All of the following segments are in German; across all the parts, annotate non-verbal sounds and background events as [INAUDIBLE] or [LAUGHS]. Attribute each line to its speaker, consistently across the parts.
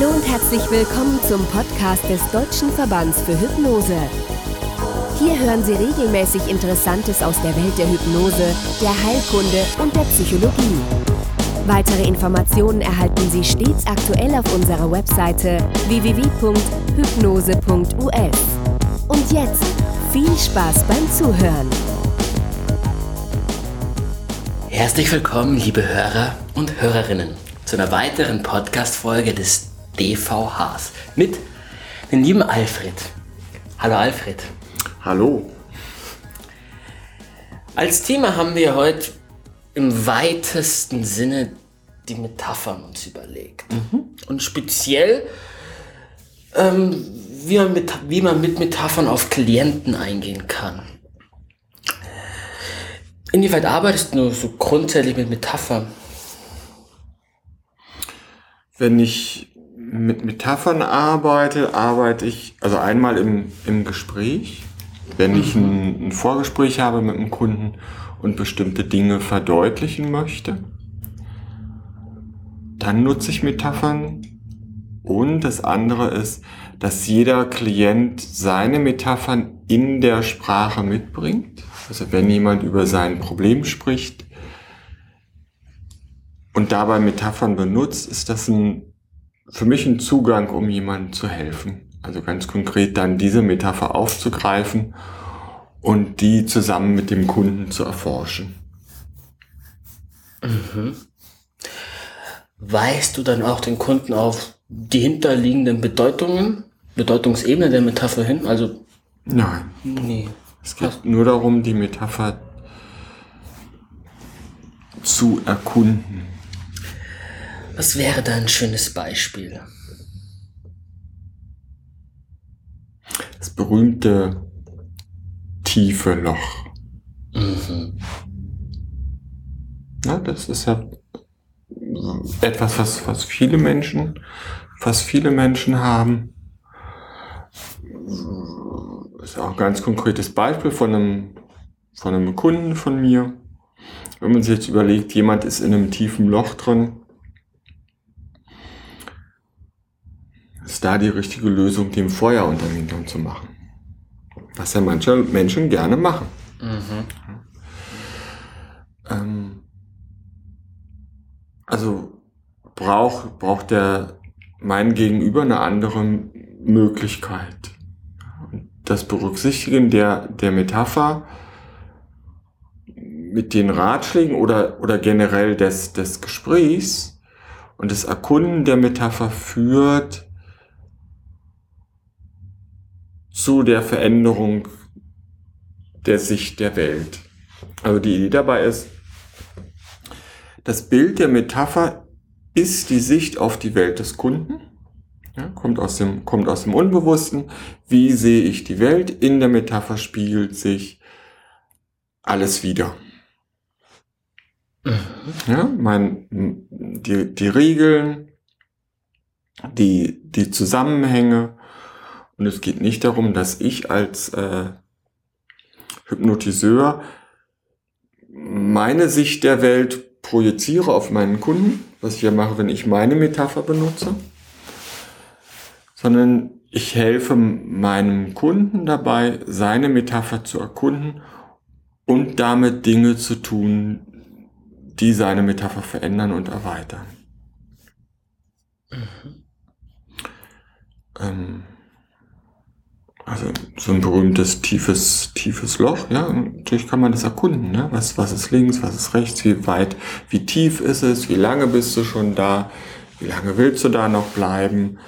Speaker 1: Hallo und herzlich willkommen zum Podcast des Deutschen Verbands für Hypnose. Hier hören Sie regelmäßig Interessantes aus der Welt der Hypnose, der Heilkunde und der Psychologie. Weitere Informationen erhalten Sie stets aktuell auf unserer Webseite www.hypnose.us. Und jetzt viel Spaß beim Zuhören.
Speaker 2: Herzlich willkommen, liebe Hörer und Hörerinnen, zu einer weiteren Podcast-Folge des DVHs mit dem lieben Alfred. Hallo Alfred.
Speaker 3: Hallo.
Speaker 2: Als Thema haben wir heute im weitesten Sinne die Metaphern uns überlegt. Und speziell, ähm, wie, man mit, wie man mit Metaphern auf Klienten eingehen kann. Inwieweit arbeitest du so grundsätzlich mit Metaphern?
Speaker 3: Wenn ich mit Metaphern arbeite, arbeite ich also einmal im, im Gespräch, wenn ich ein, ein Vorgespräch habe mit einem Kunden und bestimmte Dinge verdeutlichen möchte. Dann nutze ich Metaphern. Und das andere ist, dass jeder Klient seine Metaphern in der Sprache mitbringt. Also wenn jemand über sein Problem spricht und dabei Metaphern benutzt, ist das ein, für mich ein Zugang, um jemandem zu helfen. Also ganz konkret dann diese Metapher aufzugreifen und die zusammen mit dem Kunden zu erforschen.
Speaker 2: Weißt du dann auch den Kunden auf die hinterliegenden Bedeutungen, Bedeutungsebene der Metapher hin? Also,
Speaker 3: Nein,
Speaker 2: nee.
Speaker 3: es geht nur darum, die Metapher zu erkunden.
Speaker 2: Was wäre da ein schönes Beispiel?
Speaker 3: Das berühmte tiefe Loch. Ja, das ist ja etwas, was, was viele Menschen, was viele Menschen haben. Das ist auch ein ganz konkretes Beispiel von einem, von einem Kunden von mir. Wenn man sich jetzt überlegt, jemand ist in einem tiefen Loch drin, ist da die richtige Lösung, dem Feuer unter den Hintern zu machen. Was ja manche Menschen gerne machen. Ähm, also braucht braucht der mein Gegenüber eine andere Möglichkeit. Das Berücksichtigen der, der Metapher mit den Ratschlägen oder, oder generell des, des Gesprächs und das Erkunden der Metapher führt zu der Veränderung der Sicht der Welt. Also die Idee dabei ist, das Bild der Metapher ist die Sicht auf die Welt des Kunden. Ja, kommt, aus dem, kommt aus dem Unbewussten. Wie sehe ich die Welt? In der Metapher spiegelt sich alles wieder. Ja, mein, die, die Regeln, die, die Zusammenhänge. Und es geht nicht darum, dass ich als äh, Hypnotiseur meine Sicht der Welt projiziere auf meinen Kunden, was ich ja mache, wenn ich meine Metapher benutze, sondern ich helfe meinem Kunden dabei, seine Metapher zu erkunden und damit Dinge zu tun, die seine Metapher verändern und erweitern. Ähm, also so ein berühmtes tiefes, tiefes Loch, ja, natürlich kann man das erkunden, ne? Was, was ist links, was ist rechts, wie weit, wie tief ist es, wie lange bist du schon da, wie lange willst du da noch bleiben?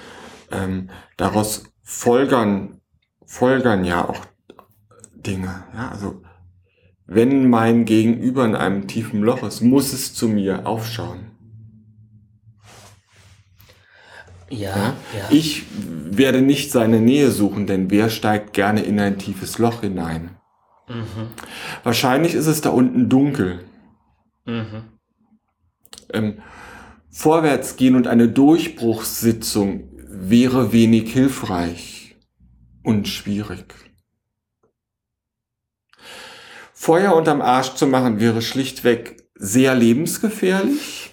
Speaker 3: Ähm, daraus folgern, folgern ja auch Dinge, ja, also wenn mein Gegenüber in einem tiefen Loch ist, muss es zu mir aufschauen.
Speaker 2: Ja, ja.
Speaker 3: Ich werde nicht seine Nähe suchen, denn wer steigt gerne in ein tiefes Loch hinein? Wahrscheinlich ist es da unten dunkel. Ähm, vorwärts gehen und eine Durchbruchssitzung wäre wenig hilfreich und schwierig. Feuer unterm Arsch zu machen wäre schlichtweg sehr lebensgefährlich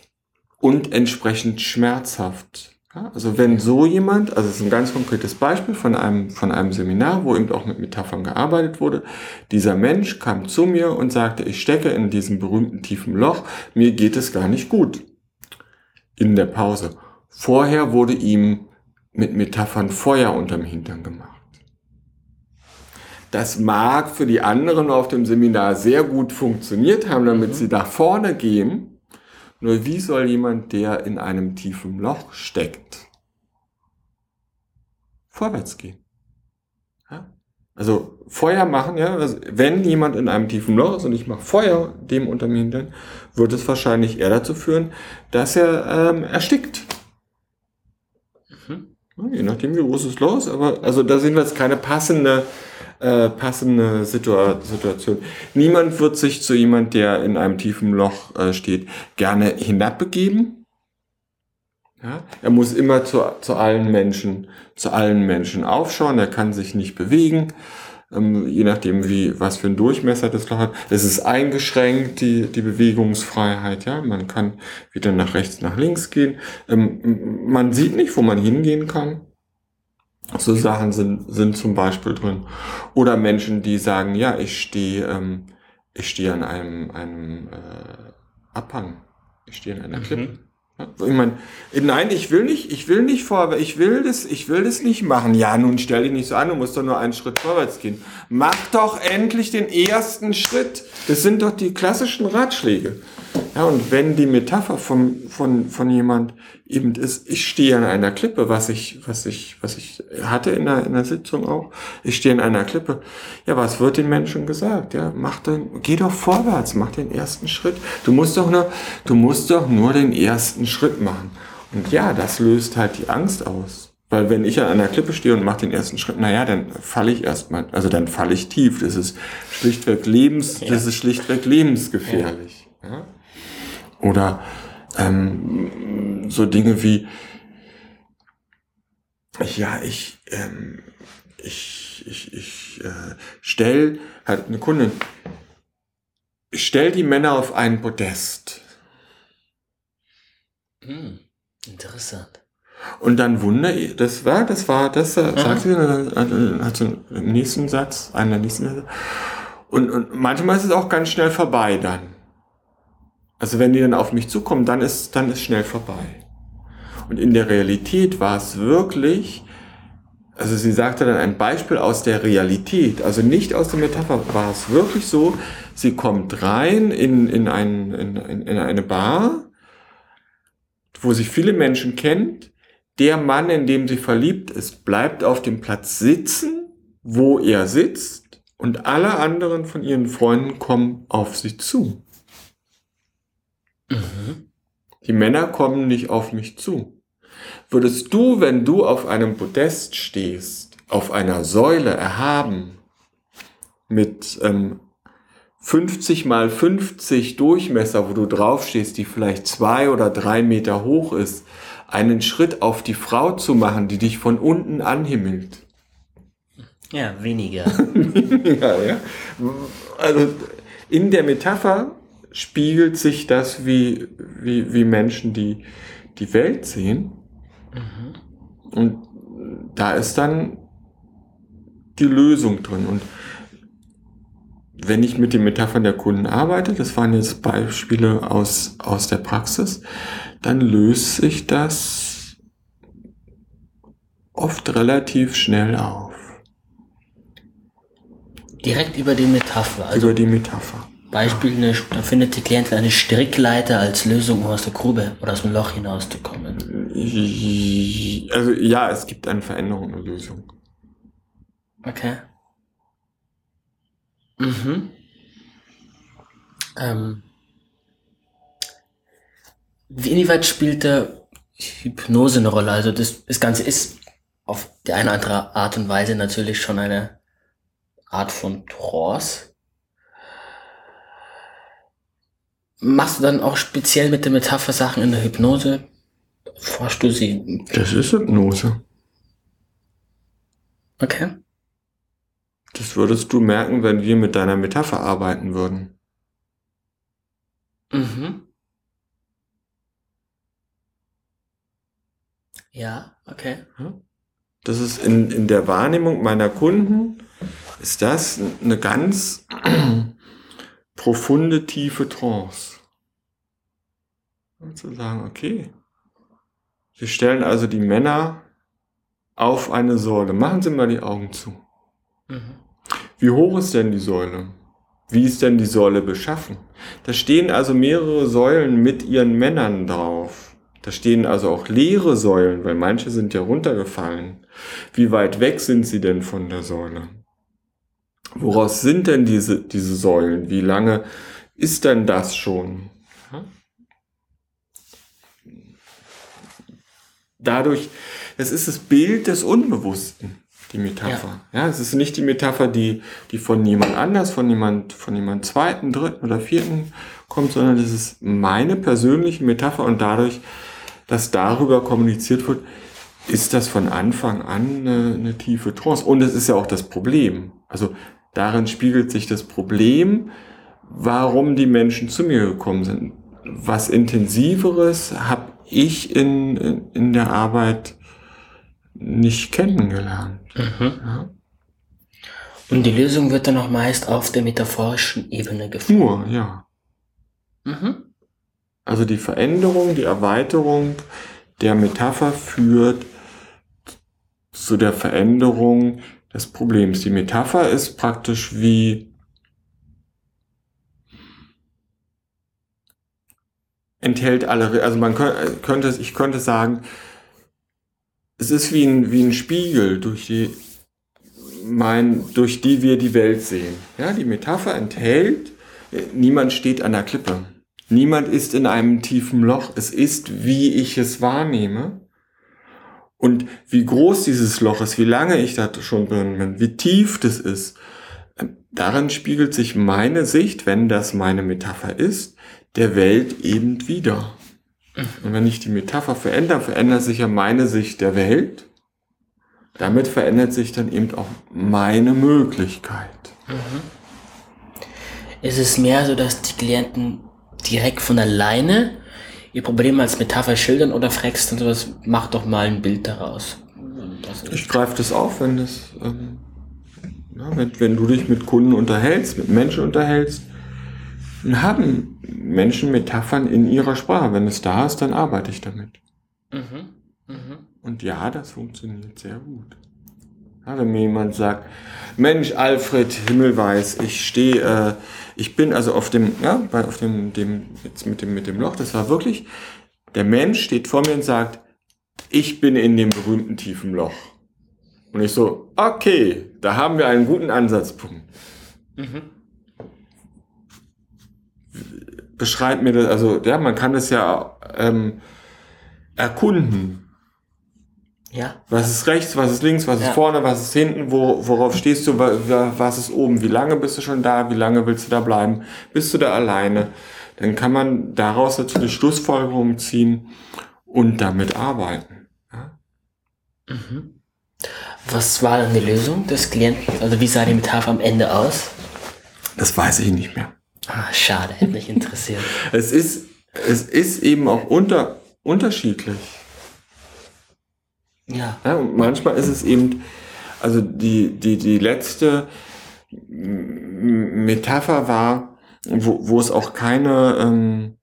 Speaker 3: und entsprechend schmerzhaft. Also wenn so jemand, also es ist ein ganz konkretes Beispiel von einem, von einem Seminar, wo eben auch mit Metaphern gearbeitet wurde, dieser Mensch kam zu mir und sagte, ich stecke in diesem berühmten tiefen Loch, mir geht es gar nicht gut. In der Pause. Vorher wurde ihm mit Metaphern Feuer unterm Hintern gemacht. Das mag für die anderen auf dem Seminar sehr gut funktioniert haben, damit mhm. sie nach vorne gehen. Nur wie soll jemand, der in einem tiefen Loch steckt, vorwärts gehen? Ja? Also Feuer machen, ja, also wenn jemand in einem tiefen Loch ist und ich mache Feuer dem unter mir hintern, wird es wahrscheinlich eher dazu führen, dass er ähm, erstickt. Je nachdem, wie groß es ist, aber also da sehen wir jetzt keine passende äh, passende Situa Situation. Niemand wird sich zu jemand, der in einem tiefen Loch äh, steht, gerne hinabbegeben. Ja? Er muss immer zu, zu allen Menschen, zu allen Menschen aufschauen. Er kann sich nicht bewegen. Ähm, je nachdem, wie, was für ein Durchmesser das Loch hat. Es ist eingeschränkt, die, die Bewegungsfreiheit, ja. Man kann wieder nach rechts, nach links gehen. Ähm, man sieht nicht, wo man hingehen kann. So Sachen sind, sind zum Beispiel drin. Oder Menschen, die sagen, ja, ich stehe, ähm, ich stehe an einem, einem äh, Abhang. Ich stehe an einer mhm. Klippe. Ich meine, nein, ich will nicht, ich will nicht vor, ich will das, ich will das nicht machen. Ja, nun stell dich nicht so an, du musst doch nur einen Schritt vorwärts gehen. Mach doch endlich den ersten Schritt. Das sind doch die klassischen Ratschläge. Ja, und wenn die Metapher von, von, von jemand eben ist, ich stehe an einer Klippe, was ich, was ich, was ich hatte in der, in der Sitzung auch, ich stehe an einer Klippe. Ja, was wird den Menschen gesagt? Ja, mach dann, geh doch vorwärts, mach den ersten Schritt. Du musst doch nur, du musst doch nur den ersten Schritt machen. Und ja, das löst halt die Angst aus. Weil wenn ich an einer Klippe stehe und mache den ersten Schritt, naja, dann falle ich erstmal, also dann falle ich tief. Das ist schlichtweg lebens, ja. das ist schlichtweg lebensgefährlich. Ja. Ja? Oder ähm, so Dinge wie, ja, ich, ähm, ich, ich, ich äh, stell, halt eine Kundin, ich stell die Männer auf einen Podest.
Speaker 2: Hm, interessant.
Speaker 3: Und dann wunder, das war, das war, das äh, sagt sie, dann hat sie im nächsten Satz, einen der nächsten Sätze. Und, und manchmal ist es auch ganz schnell vorbei dann. Also wenn die dann auf mich zukommen, dann ist, dann ist schnell vorbei. Und in der Realität war es wirklich, also sie sagte dann ein Beispiel aus der Realität, also nicht aus der Metapher, war es wirklich so, sie kommt rein in, in, ein, in, in eine Bar, wo sich viele Menschen kennt, der Mann, in dem sie verliebt ist, bleibt auf dem Platz sitzen, wo er sitzt, und alle anderen von ihren Freunden kommen auf sie zu. Mhm. Die Männer kommen nicht auf mich zu. Würdest du, wenn du auf einem Podest stehst, auf einer Säule erhaben, mit ähm, 50 mal 50 Durchmesser, wo du draufstehst, die vielleicht zwei oder drei Meter hoch ist, einen Schritt auf die Frau zu machen, die dich von unten anhimmelt.
Speaker 2: Ja, weniger. [LAUGHS]
Speaker 3: ja, ja. Also in der Metapher spiegelt sich das, wie, wie, wie Menschen die, die Welt sehen. Mhm. Und da ist dann die Lösung drin. Und wenn ich mit den Metaphern der Kunden arbeite, das waren jetzt Beispiele aus, aus der Praxis, dann löst sich das oft relativ schnell auf.
Speaker 2: Direkt über die Metapher.
Speaker 3: Also über die Metapher.
Speaker 2: Beispiel, eine, da findet die Klientin eine Strickleiter als Lösung, um aus der Grube oder aus dem Loch hinauszukommen.
Speaker 3: Also ja, es gibt eine Veränderung, eine Lösung.
Speaker 2: Okay. Mhm. Ähm. Inwieweit spielt da Hypnose eine Rolle? Also das, das Ganze ist auf die eine oder andere Art und Weise natürlich schon eine Art von Trance Machst du dann auch speziell mit der Metapher Sachen in der Hypnose? Forschst du sie?
Speaker 3: Das ist Hypnose.
Speaker 2: Okay.
Speaker 3: Das würdest du merken, wenn wir mit deiner Metapher arbeiten würden.
Speaker 2: Mhm. Ja, okay.
Speaker 3: Das ist in, in der Wahrnehmung meiner Kunden, ist das eine ganz profunde, tiefe Trance. Und zu sagen, okay, Sie stellen also die Männer auf eine Säule. Machen Sie mal die Augen zu.
Speaker 2: Mhm.
Speaker 3: Wie hoch ist denn die Säule? Wie ist denn die Säule beschaffen? Da stehen also mehrere Säulen mit ihren Männern drauf. Da stehen also auch leere Säulen, weil manche sind ja runtergefallen. Wie weit weg sind sie denn von der Säule? Woraus sind denn diese, diese Säulen? Wie lange ist denn das schon? Dadurch, es ist das Bild des Unbewussten, die Metapher. Ja, es ist nicht die Metapher, die, die von jemand anders, von jemand, von jemand zweiten, dritten oder vierten kommt, sondern es ist meine persönliche Metapher und dadurch, dass darüber kommuniziert wird, ist das von Anfang an eine, eine tiefe Trance. Und es ist ja auch das Problem. Also darin spiegelt sich das Problem, warum die Menschen zu mir gekommen sind. Was intensiveres habe ich in, in, in der Arbeit nicht kennengelernt. Ja.
Speaker 2: Und die Lösung wird dann auch meist auf der metaphorischen Ebene gefunden.
Speaker 3: Nur, ja.
Speaker 2: Mhm.
Speaker 3: Also die Veränderung, die Erweiterung der Metapher führt zu der Veränderung des Problems. Die Metapher ist praktisch wie enthält alle, also man könnte, ich könnte sagen, es ist wie ein, wie ein Spiegel, durch die, mein, durch die wir die Welt sehen. Ja, die Metapher enthält, niemand steht an der Klippe. Niemand ist in einem tiefen Loch. Es ist, wie ich es wahrnehme. Und wie groß dieses Loch ist, wie lange ich da schon bin, wie tief das ist, darin spiegelt sich meine Sicht, wenn das meine Metapher ist, der Welt eben wieder. Und wenn ich die Metapher verändere, verändert sich ja meine Sicht der Welt. Damit verändert sich dann eben auch meine Möglichkeit.
Speaker 2: Mhm. Ist es mehr so, dass die Klienten direkt von alleine ihr Problem als Metapher schildern oder fragst du sowas, mach doch mal ein Bild daraus?
Speaker 3: Ich greife das auf, wenn das, ähm, ja, wenn, wenn du dich mit Kunden unterhältst, mit Menschen unterhältst, dann haben Menschen Metaphern in ihrer Sprache. Wenn es da ist, dann arbeite ich damit.
Speaker 2: Mhm. Mhm.
Speaker 3: Und ja, das funktioniert sehr gut. Ja, wenn mir jemand sagt, Mensch, Alfred Himmelweiß, ich stehe, äh, ich bin also auf dem, ja, bei, auf dem, dem, jetzt mit dem, mit dem Loch, das war wirklich, der Mensch steht vor mir und sagt, ich bin in dem berühmten tiefen Loch. Und ich so, okay, da haben wir einen guten Ansatzpunkt. Mhm. Beschreibt mir das, also ja, man kann das ja ähm, erkunden.
Speaker 2: Ja.
Speaker 3: Was ist rechts, was ist links, was ist vorne, was ist hinten, wo, worauf stehst du, was ist oben, wie lange bist du schon da, wie lange willst du da bleiben, bist du da alleine? Dann kann man daraus natürlich Schlussfolgerungen ziehen und damit arbeiten. Ja?
Speaker 2: Mhm. Was war dann die Lösung des Klienten? Also wie sah die Metapher am Ende aus?
Speaker 3: Das weiß ich nicht mehr.
Speaker 2: Ah, schade, hätte mich interessiert. [LAUGHS]
Speaker 3: es ist, es ist eben auch unter, unterschiedlich.
Speaker 2: Ja.
Speaker 3: ja. Und manchmal ist es eben, also die, die, die letzte Metapher war, wo, wo es auch keine, ähm,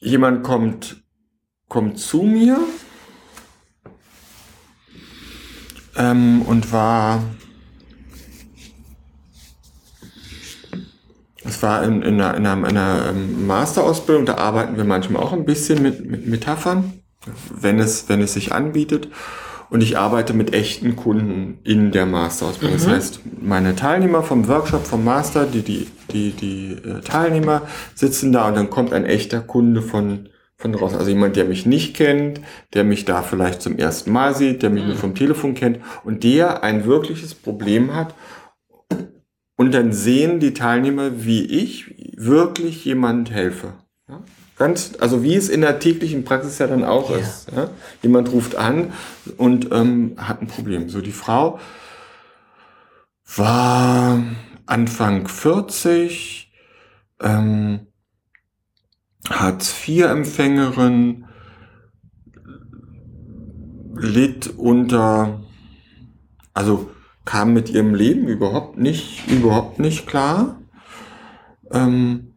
Speaker 3: jemand kommt, kommt zu mir ähm, und war Es war in, in, einer, in einer, in einer ähm, Masterausbildung, da arbeiten wir manchmal auch ein bisschen mit, mit Metaphern, wenn es, wenn es sich anbietet. Und ich arbeite mit echten Kunden in der Masterausbildung. Mhm. Das heißt, meine Teilnehmer vom Workshop, vom Master, die, die, die, die äh, Teilnehmer sitzen da und dann kommt ein echter Kunde von, von draußen. Also jemand, der mich nicht kennt, der mich da vielleicht zum ersten Mal sieht, der mich mhm. nur vom Telefon kennt und der ein wirkliches Problem hat und dann sehen die Teilnehmer, wie ich wirklich jemand helfe. Ja? Ganz, also wie es in der täglichen Praxis ja dann auch ja. ist. Ja? Jemand ruft an und ähm, hat ein Problem. So die Frau war Anfang 40, ähm, Hartz-IV-Empfängerin, litt unter, also kam mit ihrem Leben überhaupt nicht, überhaupt nicht klar. Ähm,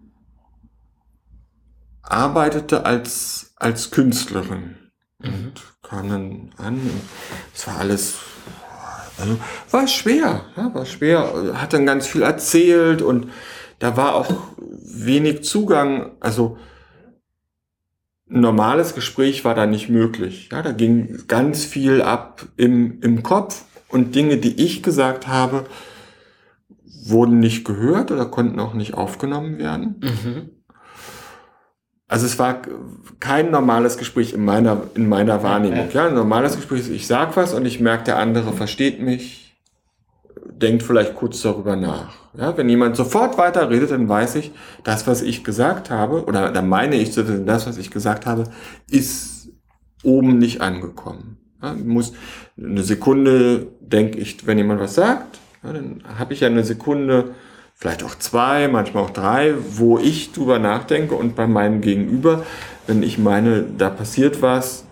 Speaker 3: arbeitete als, als Künstlerin mhm. und kam dann an. Es war alles, also war schwer, ja, war schwer. Hat dann ganz viel erzählt und da war auch wenig Zugang. Also ein normales Gespräch war da nicht möglich. Ja, da ging ganz viel ab im, im Kopf und Dinge, die ich gesagt habe, wurden nicht gehört oder konnten auch nicht aufgenommen werden. Mhm. Also es war kein normales Gespräch in meiner, in meiner Wahrnehmung. Ja, ein normales Gespräch ist, ich sag was und ich merke, der andere versteht mich, denkt vielleicht kurz darüber nach. Ja, wenn jemand sofort weiterredet, dann weiß ich, das, was ich gesagt habe, oder dann meine ich, das, was ich gesagt habe, ist oben nicht angekommen. Ja, muss eine Sekunde, denke ich, wenn jemand was sagt, ja, dann habe ich ja eine Sekunde, vielleicht auch zwei, manchmal auch drei, wo ich drüber nachdenke und bei meinem Gegenüber, wenn ich meine, da passiert was,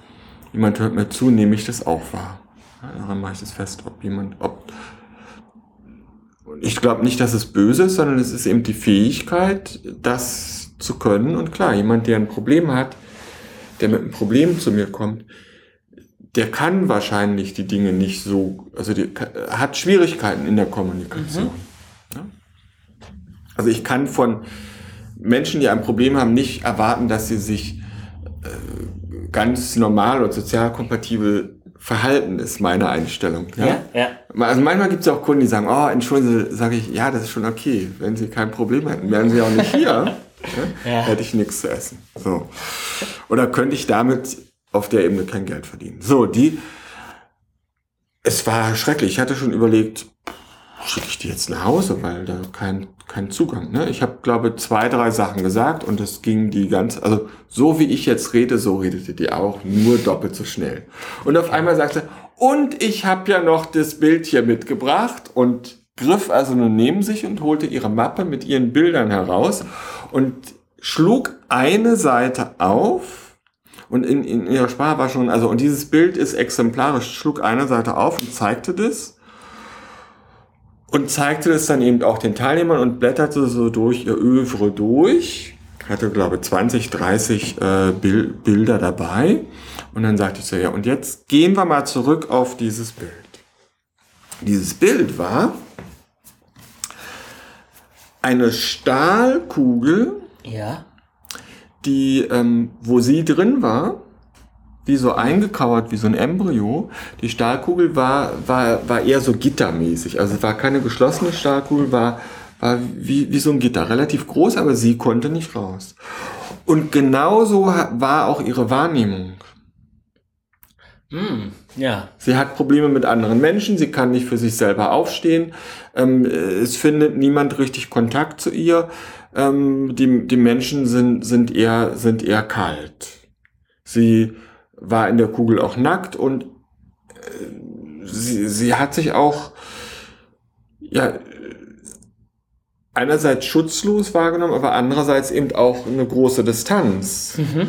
Speaker 3: jemand hört mir zu, nehme ich das auch wahr. Ja, daran mache ich das fest, ob jemand, ob ich glaube nicht, dass es böse ist, sondern es ist eben die Fähigkeit, das zu können. Und klar, jemand, der ein Problem hat, der mit einem Problem zu mir kommt, der kann wahrscheinlich die Dinge nicht so, also die, hat Schwierigkeiten in der Kommunikation. Mhm. Ja? Also ich kann von Menschen, die ein Problem haben, nicht erwarten, dass sie sich äh, ganz normal und sozial kompatibel verhalten, ist meine Einstellung. Ja, ja. ja. Also manchmal gibt es auch Kunden, die sagen, oh, entschuldigen Sie, sage ich, ja, das ist schon okay. Wenn Sie kein Problem hätten, wären Sie auch nicht hier. ja? [LAUGHS] Ja. Hätte ich nichts zu essen. So. Oder könnte ich damit auf der Ebene kein Geld verdienen. So, die, es war schrecklich. Ich hatte schon überlegt, schicke ich die jetzt nach Hause, weil da kein, kein Zugang. Ne? Ich habe, glaube zwei, drei Sachen gesagt und es ging die ganz, also so wie ich jetzt rede, so redete die auch, nur doppelt so schnell. Und auf einmal sagte, und ich habe ja noch das Bild hier mitgebracht und griff also nur neben sich und holte ihre Mappe mit ihren Bildern heraus und schlug eine Seite auf und in, in ihrer Sprache war schon, also, und dieses Bild ist exemplarisch, schlug eine Seite auf und zeigte das. Und zeigte das dann eben auch den Teilnehmern und blätterte so durch ihr Övre durch. Hatte, glaube ich, 20, 30 äh, Bil Bilder dabei. Und dann sagte ich so, ja, und jetzt gehen wir mal zurück auf dieses Bild. Dieses Bild war eine Stahlkugel,
Speaker 2: ja
Speaker 3: die, ähm, wo sie drin war, wie so eingekauert, wie so ein Embryo. Die Stahlkugel war, war, war eher so gittermäßig. Also es war keine geschlossene Stahlkugel, war, war wie, wie so ein Gitter. Relativ groß, aber sie konnte nicht raus. Und genauso war auch ihre Wahrnehmung.
Speaker 2: Mm, ja.
Speaker 3: Sie hat Probleme mit anderen Menschen, sie kann nicht für sich selber aufstehen. Ähm, es findet niemand richtig Kontakt zu ihr ähm, die, die Menschen sind, sind, eher, sind eher kalt. Sie war in der Kugel auch nackt und äh, sie, sie hat sich auch ja, einerseits schutzlos wahrgenommen, aber andererseits eben auch eine große Distanz. Mhm. Ja,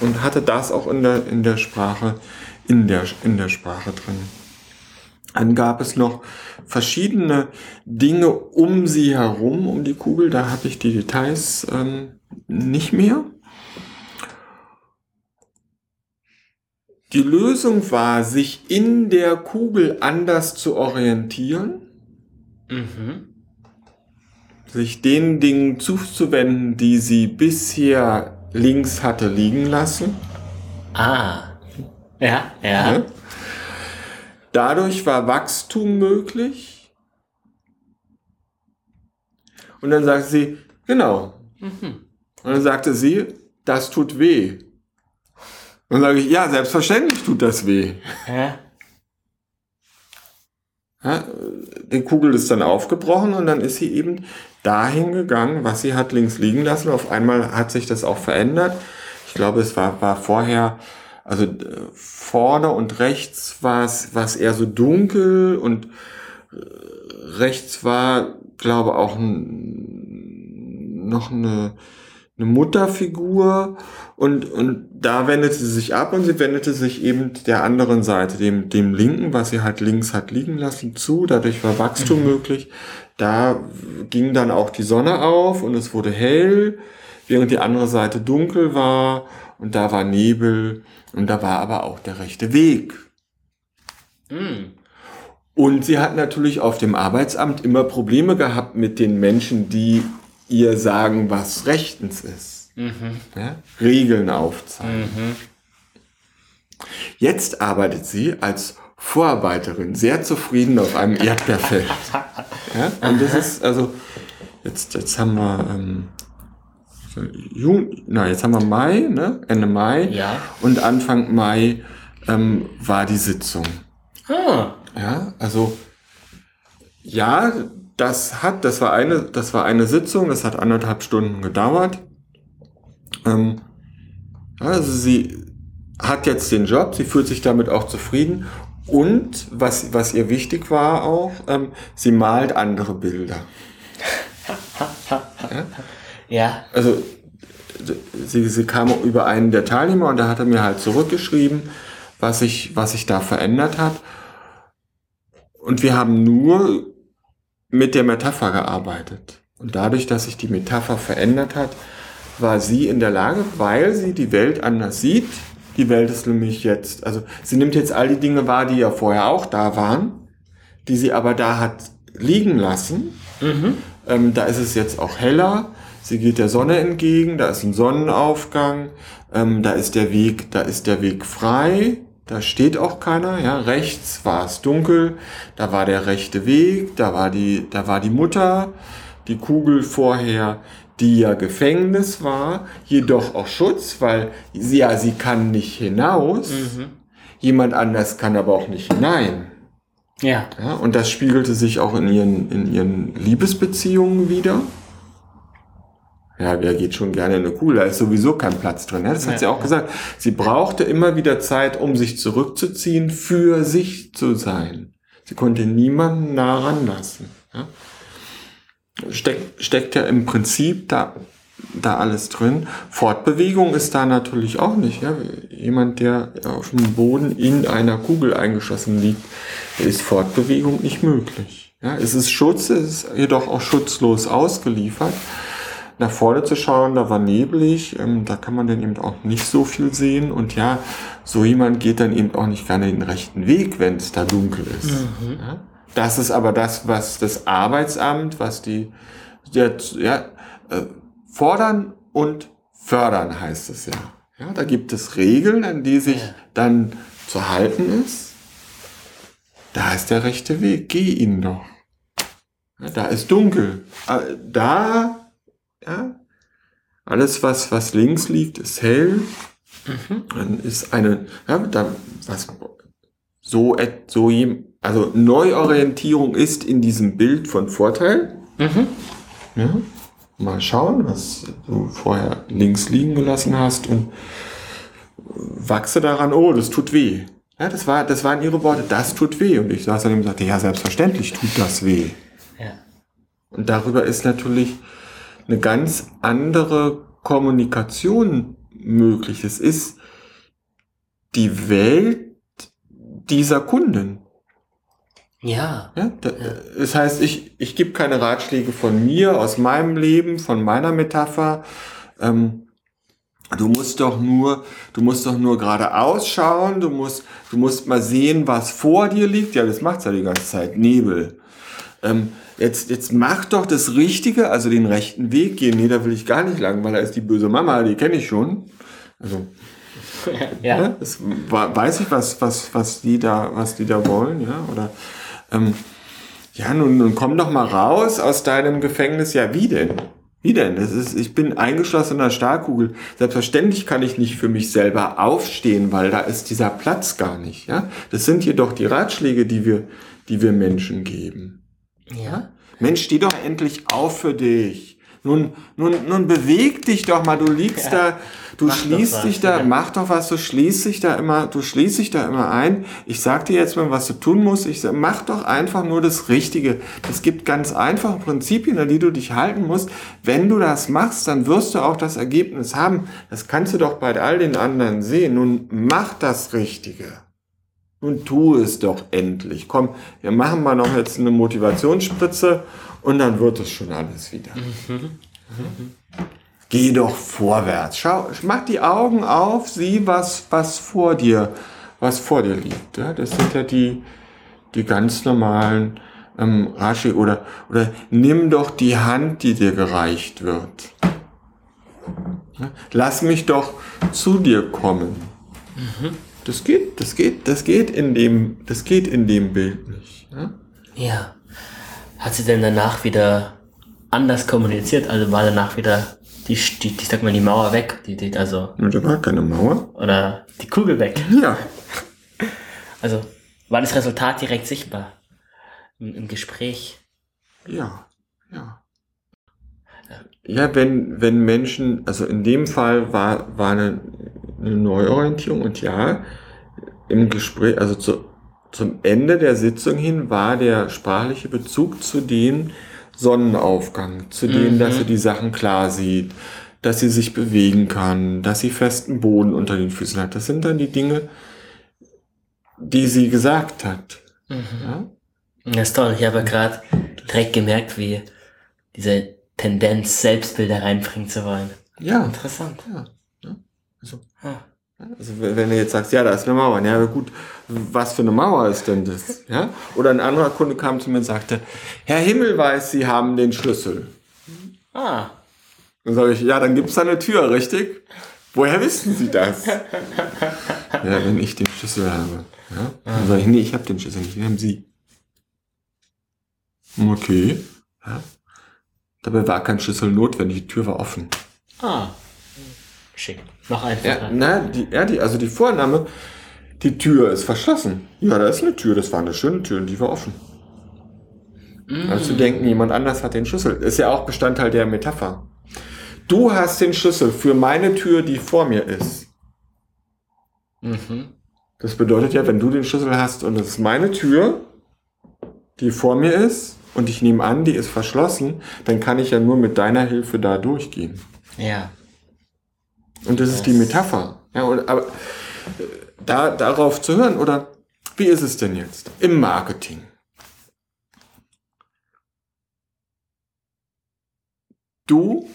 Speaker 3: und hatte das auch in der, in der Sprache, in der, in der Sprache drin. Dann gab es noch verschiedene Dinge um sie herum, um die Kugel. Da habe ich die Details ähm, nicht mehr. Die Lösung war, sich in der Kugel anders zu orientieren. Mhm. Sich den Dingen zuzuwenden, die sie bisher links hatte liegen lassen.
Speaker 2: Ah. Ja, ja. ja.
Speaker 3: Dadurch war Wachstum möglich. Und dann sagte sie, genau. Mhm. Und dann sagte sie, das tut weh. Und dann sage ich, ja, selbstverständlich tut das weh. Hä? Ja, die Kugel ist dann aufgebrochen und dann ist sie eben dahin gegangen, was sie hat links liegen lassen. Auf einmal hat sich das auch verändert. Ich glaube, es war, war vorher also äh, vorne und rechts war es, war es eher so dunkel und äh, rechts war, glaube auch ein noch eine, eine Mutterfigur und, und da wendete sie sich ab und sie wendete sich eben der anderen Seite, dem, dem linken, was sie halt links hat liegen lassen, zu. Dadurch war Wachstum mhm. möglich. Da ging dann auch die Sonne auf und es wurde hell, während die andere Seite dunkel war und da war Nebel und da war aber auch der rechte Weg. Mhm. Und sie hat natürlich auf dem Arbeitsamt immer Probleme gehabt mit den Menschen, die ihr sagen, was rechtens ist. Mhm. Ja? Regeln aufzeigen. Mhm. Jetzt arbeitet sie als Vorarbeiterin, sehr zufrieden auf einem Erdbeerfeld. [LAUGHS] ja? Und das ist, also, jetzt, jetzt haben wir, ähm, Juni, na, jetzt haben wir Mai, ne? Ende Mai.
Speaker 2: Ja.
Speaker 3: Und Anfang Mai ähm, war die Sitzung.
Speaker 2: Ah.
Speaker 3: Ja, also, ja, das hat, das war eine, das war eine Sitzung, das hat anderthalb Stunden gedauert. Ähm, also sie hat jetzt den Job, sie fühlt sich damit auch zufrieden und was, was ihr wichtig war auch, ähm, sie malt andere Bilder. [LAUGHS]
Speaker 2: ja? Ja.
Speaker 3: Also sie, sie kam über einen der Teilnehmer und da hat er mir halt zurückgeschrieben, was sich, was sich da verändert hat. Und wir haben nur mit der Metapher gearbeitet. Und dadurch, dass sich die Metapher verändert hat, war sie in der Lage, weil sie die Welt anders sieht. Die Welt ist nämlich jetzt, also sie nimmt jetzt all die Dinge wahr, die ja vorher auch da waren, die sie aber da hat liegen lassen. Mhm. Ähm, da ist es jetzt auch heller. Sie geht der Sonne entgegen, da ist ein Sonnenaufgang, ähm, da ist der Weg, da ist der Weg frei. Da steht auch keiner, ja. Rechts war es dunkel, da war der rechte Weg, da war die, da war die Mutter, die Kugel vorher, die ja Gefängnis war, jedoch auch Schutz, weil sie, ja, sie kann nicht hinaus. Mhm. Jemand anders kann aber auch nicht hinein.
Speaker 2: Ja.
Speaker 3: ja. Und das spiegelte sich auch in ihren, in ihren Liebesbeziehungen wieder. Ja, wer geht schon gerne in eine Kugel? Da ist sowieso kein Platz drin. Ja, das hat ja, sie auch ja. gesagt. Sie brauchte immer wieder Zeit, um sich zurückzuziehen, für sich zu sein. Sie konnte niemanden nah ranlassen. Ja? Steck, steckt ja im Prinzip da, da alles drin. Fortbewegung ist da natürlich auch nicht. Ja? Jemand, der auf dem Boden in einer Kugel eingeschossen liegt, ist Fortbewegung nicht möglich. Ja? Es ist Schutz, es ist jedoch auch schutzlos ausgeliefert nach vorne zu schauen, da war neblig, ähm, da kann man dann eben auch nicht so viel sehen. Und ja, so jemand geht dann eben auch nicht gerne den rechten Weg, wenn es da dunkel ist. Mhm. Ja? Das ist aber das, was das Arbeitsamt, was die, der, ja, äh, fordern und fördern heißt es ja. Ja, da gibt es Regeln, an die sich ja. dann zu halten ist. Da ist der rechte Weg, geh ihn doch. Ja, da ist dunkel. Äh, da ja? Alles, was, was links liegt, ist hell. Mhm. Dann ist eine, ja, da, was, so, so, also Neuorientierung ist in diesem Bild von Vorteil. Mhm. Ja? Mal schauen, was du vorher links liegen gelassen hast und wachse daran, oh, das tut weh. Ja, das, war, das waren ihre Worte, das tut weh. Und ich saß dann und sagte, ja, selbstverständlich tut das weh.
Speaker 2: Ja.
Speaker 3: Und darüber ist natürlich eine ganz andere Kommunikation möglich. Es ist die Welt dieser Kunden.
Speaker 2: Ja.
Speaker 3: ja, da, ja. Das heißt, ich, ich gebe keine Ratschläge von mir, aus meinem Leben, von meiner Metapher. Ähm, du musst doch nur, du musst doch nur geradeaus schauen, du musst, du musst mal sehen, was vor dir liegt. Ja, das macht's ja die ganze Zeit. Nebel. Ähm, jetzt, jetzt mach doch das Richtige, also den rechten Weg gehen. Nee, da will ich gar nicht lang, weil da ist die böse Mama, die kenne ich schon. Also, [LAUGHS]
Speaker 2: ja. ja
Speaker 3: das weiß ich, was, was, was die da, was die da wollen, ja, oder, ähm, ja, nun, nun komm doch mal raus aus deinem Gefängnis. Ja, wie denn? Wie denn? Das ist, ich bin eingeschlossen in einer Stahlkugel. Selbstverständlich kann ich nicht für mich selber aufstehen, weil da ist dieser Platz gar nicht, ja. Das sind jedoch die Ratschläge, die wir, die wir Menschen geben.
Speaker 2: Ja.
Speaker 3: Mensch, steh doch endlich auf für dich. Nun, nun, nun beweg dich doch mal, du liegst ja. da, du mach schließt dich da, ja. mach doch was, du schließt dich da immer, du schließt dich da immer ein. Ich sag dir jetzt mal, was du tun musst. Ich sag, mach doch einfach nur das Richtige. Es gibt ganz einfache Prinzipien, an die du dich halten musst. Wenn du das machst, dann wirst du auch das Ergebnis haben. Das kannst du doch bei all den anderen sehen. Nun mach das Richtige. Nun tu es doch endlich. Komm, wir machen mal noch jetzt eine Motivationsspritze und dann wird es schon alles wieder. Mhm. Geh doch vorwärts. Schau, mach die Augen auf, sieh, was, was vor dir, was vor dir liegt. Ja, das sind ja die, die ganz normalen ähm, Rashi oder, oder nimm doch die Hand, die dir gereicht wird. Ja, lass mich doch zu dir kommen. Mhm. Das geht, das geht, das geht in dem, das geht in dem Bild nicht.
Speaker 2: Ja. ja. Hat sie denn danach wieder anders kommuniziert? Also war danach wieder die, die, ich sag mal, die Mauer weg? Die, die, also,
Speaker 3: ja, da war keine Mauer.
Speaker 2: Oder die Kugel weg?
Speaker 3: Ja.
Speaker 2: Also war das Resultat direkt sichtbar im, im Gespräch?
Speaker 3: Ja, ja. Ja, wenn, wenn Menschen, also in dem Fall war, war eine, eine Neuorientierung und ja, im Gespräch, also zu, zum Ende der Sitzung hin war der sprachliche Bezug zu dem Sonnenaufgang, zu dem, mhm. dass sie die Sachen klar sieht, dass sie sich bewegen kann, dass sie festen Boden unter den Füßen hat. Das sind dann die Dinge, die sie gesagt hat.
Speaker 2: Mhm. Ja? Das ist toll. Ich habe gerade direkt gemerkt, wie diese Tendenz, Selbstbilder reinbringen zu wollen.
Speaker 3: Ja. Interessant. Ja. Ja. Also. Ah. Also wenn du jetzt sagst, ja, da ist eine Mauer, ja gut, was für eine Mauer ist denn das? [LAUGHS] Ja? Oder ein anderer Kunde kam zu mir und sagte, Herr Himmelweis, Sie haben den Schlüssel.
Speaker 2: Ah.
Speaker 3: Dann sage ich, ja, dann gibt es da eine Tür, richtig? Woher wissen Sie das? [LAUGHS] ja, wenn ich den Schlüssel habe. Ja? Dann sage ich, nee, ich habe den Schlüssel nicht, den haben Sie. Okay. Ja? Dabei war kein Schlüssel notwendig, die Tür war offen.
Speaker 2: Ah. Schick. Noch einfacher.
Speaker 3: Ja, na, die, ja, die, also die Vorname, die Tür ist verschlossen. Ja, da ist eine Tür, das war eine schöne Tür und die war offen. Mm. Also zu denken, jemand anders hat den Schlüssel, ist ja auch Bestandteil der Metapher. Du hast den Schlüssel für meine Tür, die vor mir ist. Mhm. Das bedeutet ja, wenn du den Schlüssel hast und es ist meine Tür, die vor mir ist, und ich nehme an, die ist verschlossen, dann kann ich ja nur mit deiner Hilfe da durchgehen.
Speaker 2: Ja.
Speaker 3: Und das, ist die Metapher. Ja, und, aber da, darauf zu hören, oder wie ist es denn jetzt im Marketing? Du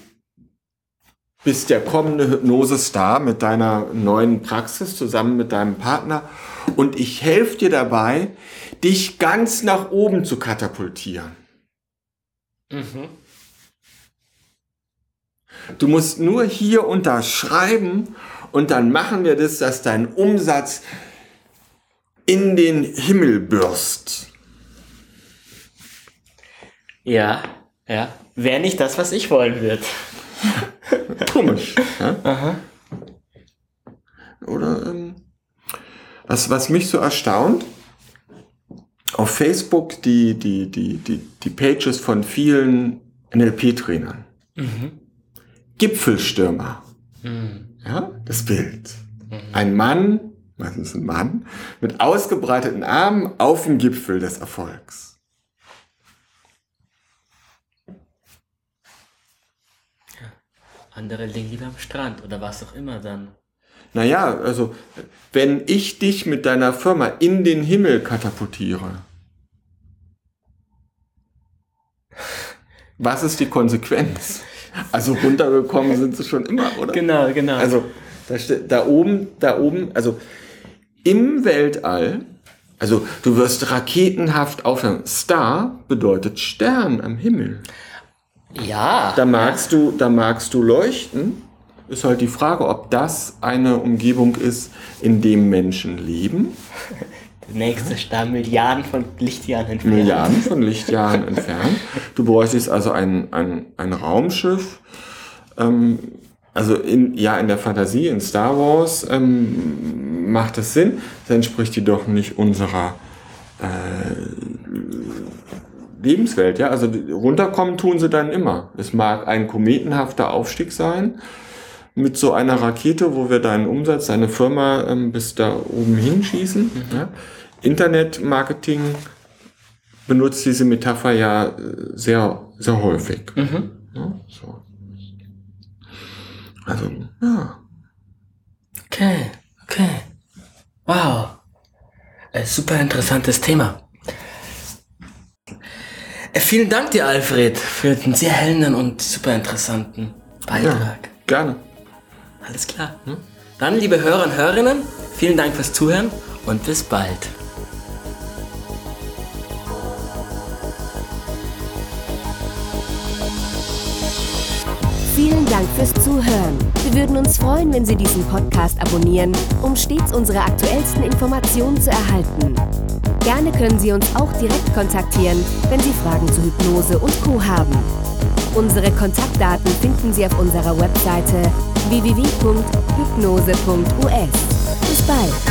Speaker 3: bist der kommende Hypnose-Star mit deiner neuen Praxis zusammen mit deinem Partner und ich helfe dir dabei, dich ganz nach oben zu katapultieren. Mhm. Du musst nur hier unterschreiben und dann machen wir das, dass dein Umsatz in den Himmel bürst.
Speaker 2: Ja, ja. Wäre nicht das, was ich wollen würde. [LAUGHS]
Speaker 3: Komisch. Ja? Aha. Oder ähm, was, was mich so erstaunt, auf Facebook die, die, die, die, die Pages von vielen NLP-Trainern. Mhm. Gipfelstürmer. Mhm. Ja, das Bild. Mhm. Ein Mann, meistens ein Mann, mit ausgebreiteten Armen auf dem Gipfel des Erfolgs.
Speaker 2: Andere liegen lieber am Strand oder was auch immer dann.
Speaker 3: Naja, also wenn ich dich mit deiner Firma in den Himmel katapultiere, [LAUGHS] was ist die Konsequenz? Also runtergekommen sind sie schon immer, oder?
Speaker 2: Genau, genau.
Speaker 3: Also da, da oben, da oben, also im Weltall, also du wirst raketenhaft aufhören. Star bedeutet Stern am Himmel.
Speaker 2: Ja.
Speaker 3: Da magst ja. du, da magst du leuchten. Ist halt die Frage, ob das eine Umgebung ist, in dem Menschen leben. [LAUGHS]
Speaker 2: Nächste Stern Milliarden von Lichtjahren entfernt.
Speaker 3: Milliarden von Lichtjahren entfernt. Du bräuchtest also ein, ein, ein Raumschiff. Ähm, also in, ja, in der Fantasie, in Star Wars ähm, macht das Sinn. Das entspricht jedoch nicht unserer äh, Lebenswelt, ja. Also runterkommen tun sie dann immer. Es mag ein kometenhafter Aufstieg sein mit so einer Rakete, wo wir deinen Umsatz, deine Firma ähm, bis da oben hinschießen. Mhm. Ja. Internetmarketing benutzt diese Metapher ja äh, sehr, sehr häufig. Mhm. Ja, so. Also, ja.
Speaker 2: Okay, okay. Wow. Ein super interessantes Thema. Äh, vielen Dank dir, Alfred, für den sehr hellen und super interessanten Beitrag. Ja,
Speaker 3: gerne.
Speaker 2: Alles klar. Hm? Dann, liebe Hörer und Hörerinnen, vielen Dank fürs Zuhören und bis bald.
Speaker 1: Zuhören. Wir würden uns freuen, wenn Sie diesen Podcast abonnieren, um stets unsere aktuellsten Informationen zu erhalten. Gerne können Sie uns auch direkt kontaktieren, wenn Sie Fragen zu Hypnose und Co. haben. Unsere Kontaktdaten finden Sie auf unserer Webseite www.hypnose.us. Bis bald!